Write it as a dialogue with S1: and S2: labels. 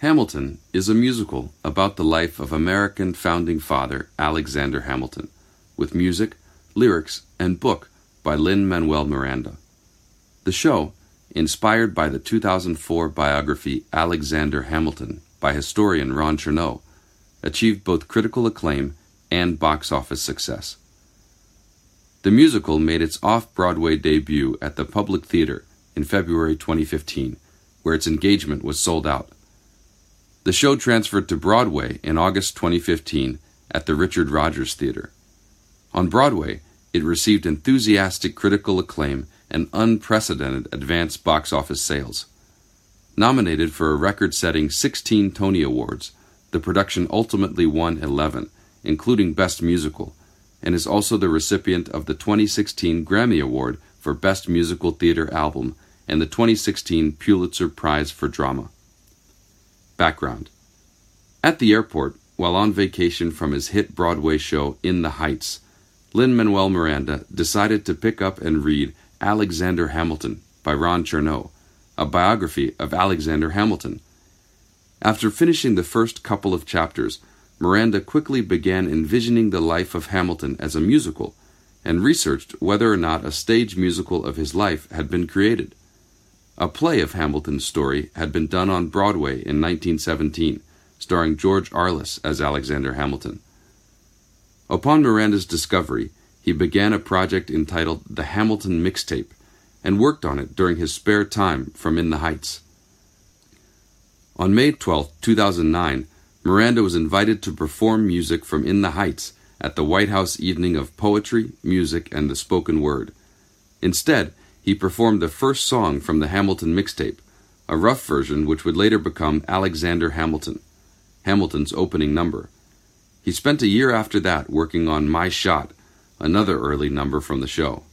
S1: Hamilton is a musical about the life of American founding father Alexander Hamilton, with music, lyrics, and book by Lin Manuel Miranda. The show, inspired by the 2004 biography Alexander Hamilton by historian Ron Chernow, achieved both critical acclaim and box office success. The musical made its off Broadway debut at the Public Theater in February 2015, where its engagement was sold out. The show transferred to Broadway in August 2015 at the Richard Rodgers Theater. On Broadway, it received enthusiastic critical acclaim and unprecedented advance box office sales. Nominated for a record setting 16 Tony Awards, the production ultimately won 11, including Best Musical, and is also the recipient of the 2016 Grammy Award for Best Musical Theater Album and the 2016 Pulitzer Prize for Drama. Background At the airport, while on vacation from his hit Broadway show In the Heights, Lin Manuel Miranda decided to pick up and read Alexander Hamilton by Ron Chernow, a biography of Alexander Hamilton. After finishing the first couple of chapters, Miranda quickly began envisioning the life of Hamilton as a musical and researched whether or not a stage musical of his life had been created. A play of Hamilton's story had been done on Broadway in 1917, starring George Arliss as Alexander Hamilton. Upon Miranda's discovery, he began a project entitled The Hamilton Mixtape and worked on it during his spare time from In the Heights. On May 12, 2009, Miranda was invited to perform music from In the Heights at the White House Evening of Poetry, Music, and the Spoken Word. Instead, he performed the first song from the Hamilton mixtape, a rough version which would later become Alexander Hamilton, Hamilton's opening number. He spent a year after that working on My Shot, another early number from the show.